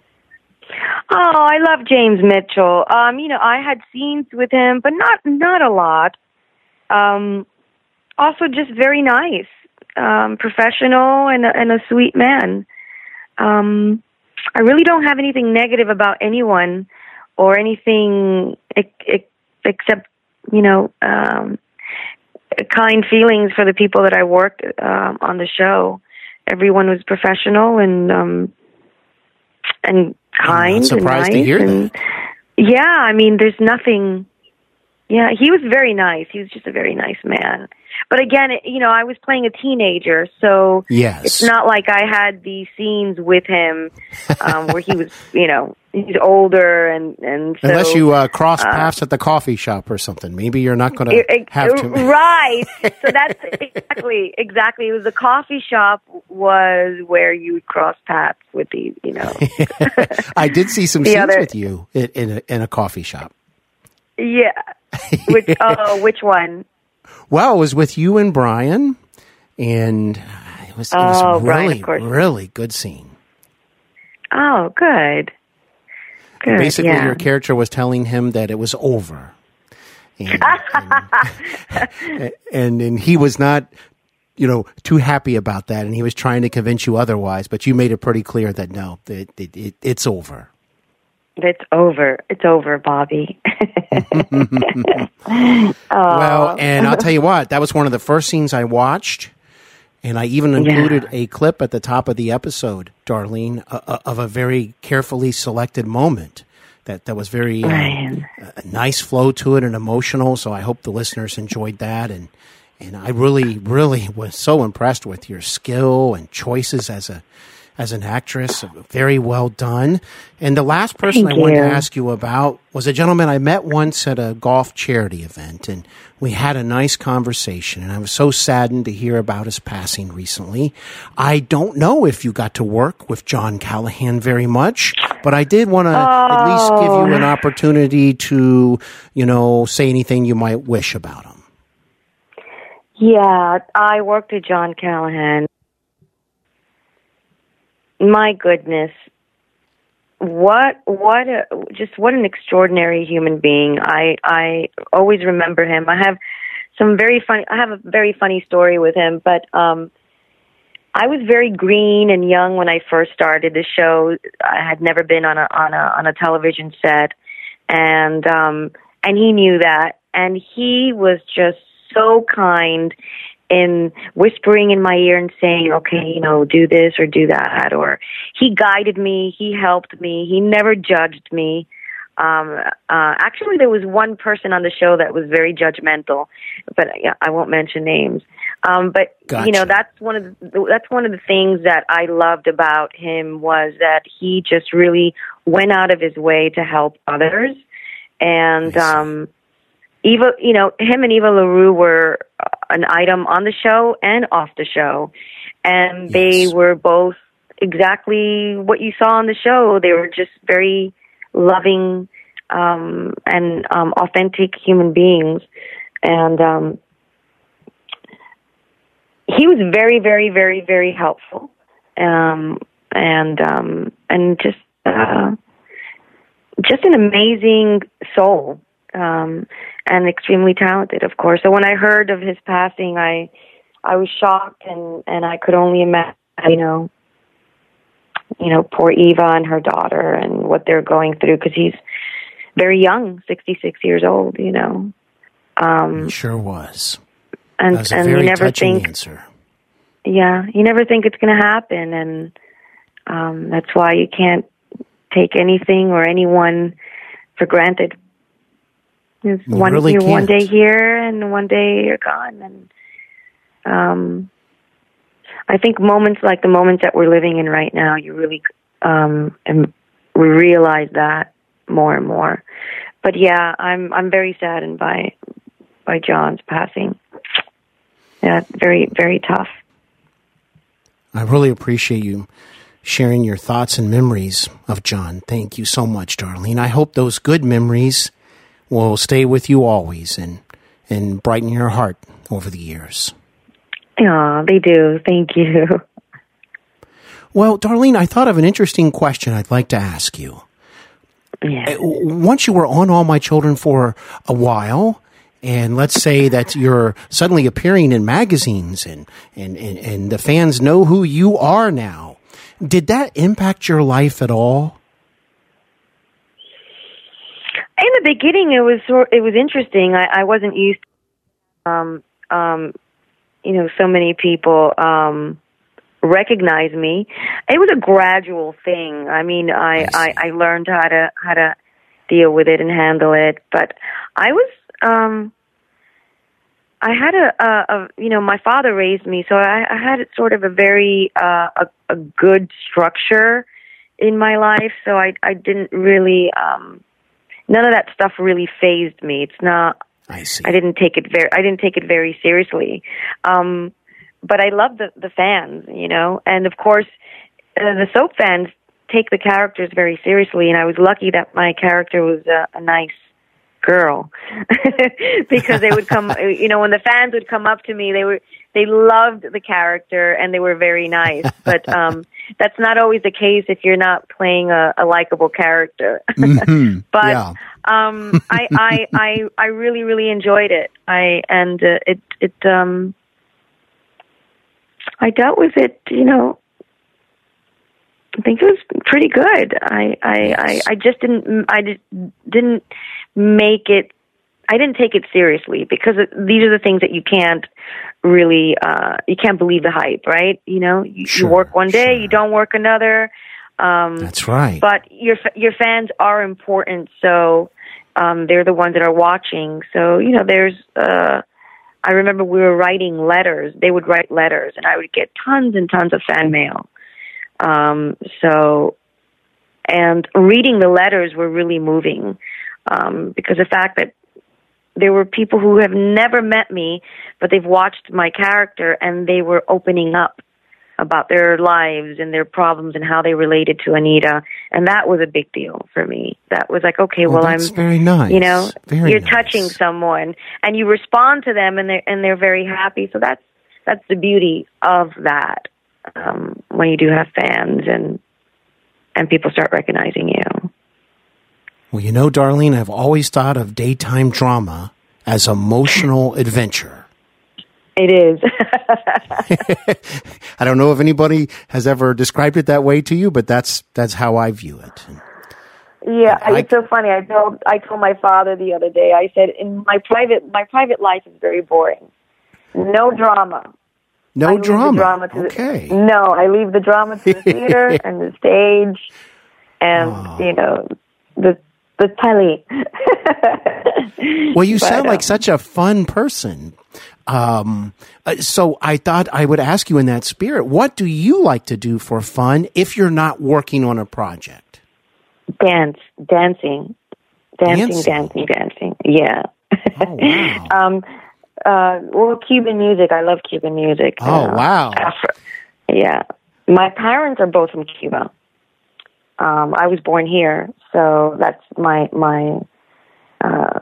Oh, I love James Mitchell. Um, you know, I had scenes with him, but not not a lot. Um, also, just very nice, um, professional, and a, and a sweet man. Um, I really don't have anything negative about anyone or anything ex- ex- except, you know, um, kind feelings for the people that I worked um, on the show. Everyone was professional and um, and kind and surprised nice to hear and that. yeah, I mean, there's nothing. Yeah, he was very nice. He was just a very nice man. But again, it, you know, I was playing a teenager, so Yes. it's not like I had the scenes with him um, where he was, you know, he's older and and so, Unless you uh, cross paths at the coffee shop or something. Maybe you're not going to have to. right. So that's exactly exactly. It was the coffee shop was where you would cross paths with the, you know. I did see some scenes other- with you in, in, a, in a coffee shop. yeah. Which oh, which one? Well, it was with you and Brian, and it was, it was Oh, Brian, really, of really good scene. Oh, good. Good. Basically, yeah. your character was telling him that it was over, and and, and and he was not, you know, too happy about that, and he was trying to convince you otherwise. But you made it pretty clear that no, it, it, it, it's over. It's over. It's over, Bobby. Well, and I'll tell you what, that was one of the first scenes I watched. And I even included a clip at the top of the episode, Darlene, uh, uh, of a very carefully selected moment that, that was very uh, a nice flow to it and emotional. So I hope the listeners enjoyed that. And, and I really, really was so impressed with your skill and choices as a, as an actress. Very well done. And the last person Thank I wanted to ask you about was a gentleman I met once at a golf charity event, and we had a nice conversation. And I was so saddened to hear about his passing recently. I don't know if you got to work with John Callahan very much, but I did want to at least give you an oh. opportunity to, you know, say anything you might wish about him. Yeah, I worked with John Callahan. My goodness. What what a, just what an extraordinary human being. I I always remember him. I have some very funny I have a very funny story with him, but um I was very green and young when I first started the show. I had never been on a on a on a television set and um and he knew that and he was just so kind in whispering in my ear and saying, okay, you know, do this or do that. Or he guided me, he helped me, he never judged me. Um, uh, actually, there was one person on the show that was very judgmental, but yeah, I won't mention names. Um, but you know, that's one of the, that's one of the things that I loved about him was that he just really went out of his way to help others, and see. um, Eva, you know, him and Eva LaRue were uh, an item on the show and off the show. And they were both exactly what you saw on the show. They were just very loving um, and um, authentic human beings. And um, he was very, very, very, very helpful. Um, and um, and just uh, just an amazing soul um, and extremely talented, of course. So when I heard of his passing, I I was shocked, and and I could only imagine, you know, you know, poor Eva and her daughter, and what they're going through because he's very young, sixty six years old. You know, um, sure was. And a and you never think, answer. yeah, you never think it's going to happen, and um, that's why you can't take anything or anyone for granted. You one really you're one day here and one day you're gone, and um, I think moments like the moments that we're living in right now, you really um, and we realize that more and more. But yeah, I'm I'm very saddened by by John's passing. Yeah, very very tough. I really appreciate you sharing your thoughts and memories of John. Thank you so much, Darlene. I hope those good memories will stay with you always and and brighten your heart over the years. Yeah, they do. Thank you. Well, Darlene, I thought of an interesting question I'd like to ask you. Yeah. Uh, once you were on All My Children for a while, and let's say that you're suddenly appearing in magazines and, and, and, and the fans know who you are now, did that impact your life at all? In the beginning, it was sort. It was interesting. I, I wasn't used. To, um, um, you know, so many people um, recognize me. It was a gradual thing. I mean, I, I, I learned how to how to deal with it and handle it. But I was. Um, I had a, a, a, you know, my father raised me, so I, I had sort of a very uh, a, a good structure in my life. So I, I didn't really, um, none of that stuff really phased me. It's not. I see. I didn't take it very. I didn't take it very seriously. Um, but I love the the fans, you know, and of course, uh, the soap fans take the characters very seriously. And I was lucky that my character was a, a nice girl because they would come you know when the fans would come up to me they were they loved the character and they were very nice but um that's not always the case if you're not playing a, a likable character Mhm. but Yeah. um I, I i i really really enjoyed it i and uh, it it um i dealt with it you know I think it was pretty good. I I I, I just didn't I just didn't make it. I didn't take it seriously because these are the things that you can't really uh you can't believe the hype, right? You know, you, Sure, you work one day, sure. you don't work another. Um That's right. but your your fans are important, so um, they're the ones that are watching. So you know, there's. Uh, I remember we were writing letters. They would write letters, and I would get tons and tons of fan mail. Um, so, and reading the letters were really moving um, because the fact that there were people who have never met me, but they've watched my character and they were opening up about their lives and their problems and how they related to Anita, and that was a big deal for me. That was like, okay, well, that's I'm very nice. you know, Very you're nice. touching someone, and you respond to them, and they're and they're very happy. So that's that's the beauty of that um, when you do have fans and and people start recognizing you. Well, you know, Darlene, I've always thought of daytime drama as emotional adventure. It is. I don't know if anybody has ever described it that way to you, but that's that's how I view it. Yeah, I- it's so funny. I told I told my father the other day. I said, "In my private my private life is very boring. No drama. No drama. drama to the- okay. no, I leave the drama to the theater and the stage, and Oh. you know the the telly. Well, you But, sound like um, such a fun person. Um, uh, so I thought I would ask you in that spirit, what do you like to do for fun if you're not working on a project? dance, dancing, dancing, Dancing? dancing, dancing. Yeah. Oh, wow. um, uh, well, Cuban music. I love Cuban music. Oh, Uh, wow. Afro- yeah, my parents are both from Cuba. Um, I was born here, so that's my my uh,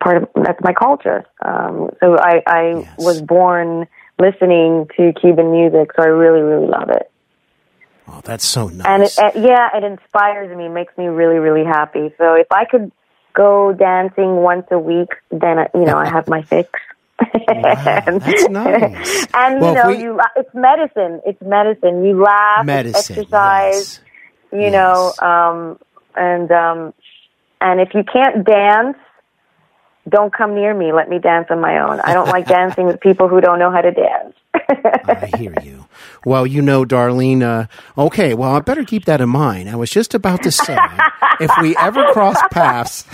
part of that's my culture. Um, so I, I Yes. was born listening to Cuban music, so I really really love it. Oh, that's so nice. And it, uh, yeah, it inspires me, makes me really, really happy. So if I could go dancing once a week, then uh, you know I have my fix. Wow, that's nice. and Well, you know, we- you it's medicine. It's medicine. You laugh, Medicine, exercise. yes. You know, um, and um, and if you can't dance, don't come near me. Let me dance on my own. I don't like dancing with people who don't know how to dance. I hear you. Well, you know, Darlene, uh, okay, well, I better keep that in mind. I was just about to say, if we ever cross paths,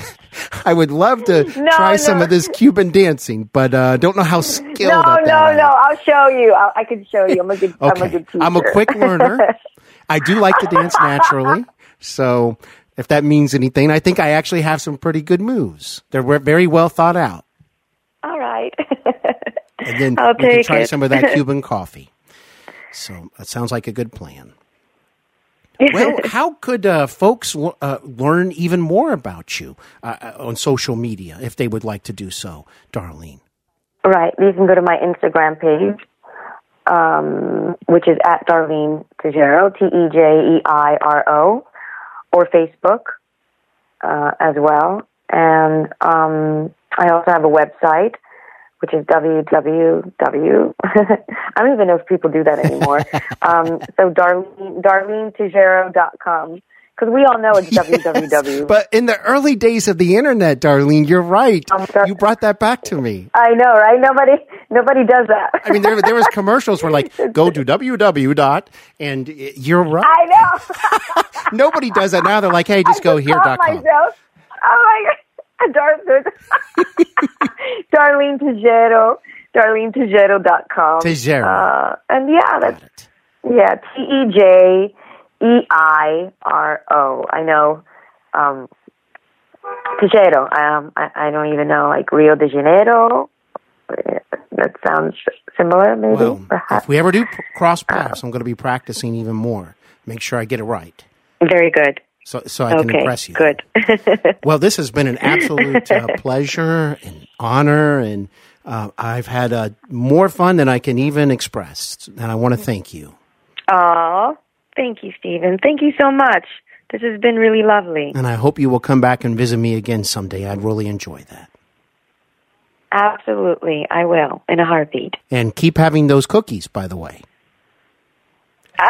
I would love to No, try some of this Cuban dancing, but uh, don't know how skilled no, no, I am. no. I'll show you. I, I can show you. I'm a good. I'm a Okay. good teacher. I'm a quick learner. I do like to dance naturally. So if that means anything, I think I actually have some pretty good moves. They're very well thought out. All right. And then I'll we can try it. some of that Cuban coffee. So that sounds like a good plan. Well, how could uh, folks uh, learn even more about you uh, uh, on social media if they would like to do so, Darlene? Right. You can go to my Instagram page, um, which is at Darlene Tejeiro, T E J E I R O, or Facebook uh, as well. And um, I also have a website, which is www. I don't even know if people do that anymore. um, so Darlene, DarleneTejeiro.com. Because we all know it's www. But in the early days of the internet, Darlene, you're right. You brought that back to me. I know, right? Nobody, nobody does that. I mean, there there was commercials where like go to www dot, and you're right. I know. Nobody does that now. They're like, hey, just go I here dot com. Oh my god. Dar- Darlene Tejeiro. DarleneTejeiro.com. Tejeiro. Uh, and yeah, that's, yeah, T E J E I R O. I know, um, Tejeiro. Um, I, I don't even know, like Rio de Janeiro. That sounds similar, maybe, Well, perhaps. if we ever do cross paths, I'm going to be practicing even more. Make sure I get it right, Very good. so so I can okay, impress you. good. Well, this has been an absolute uh, pleasure and honor, and uh, I've had uh, more fun than I can even express. And I want to thank you. Oh, thank you, Steven. Thank you so much. This has been really lovely. And I hope you will come back and visit me again someday. I'd really enjoy that. Absolutely, I will in a heartbeat. And keep having those cookies, by the way.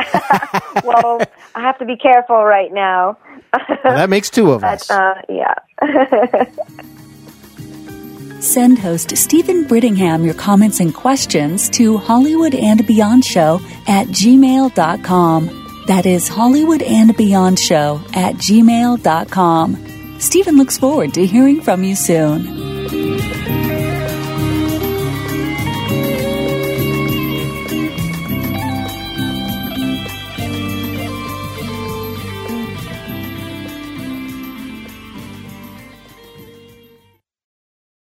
Well, I have to be careful right now. Well, that makes two of us. Uh, yeah. Send host Steven Brittingham your comments and questions to Hollywood and Beyond Show at gmail.com. That is Hollywood and Beyond Show at gmail.com. Steven looks forward to hearing from you soon.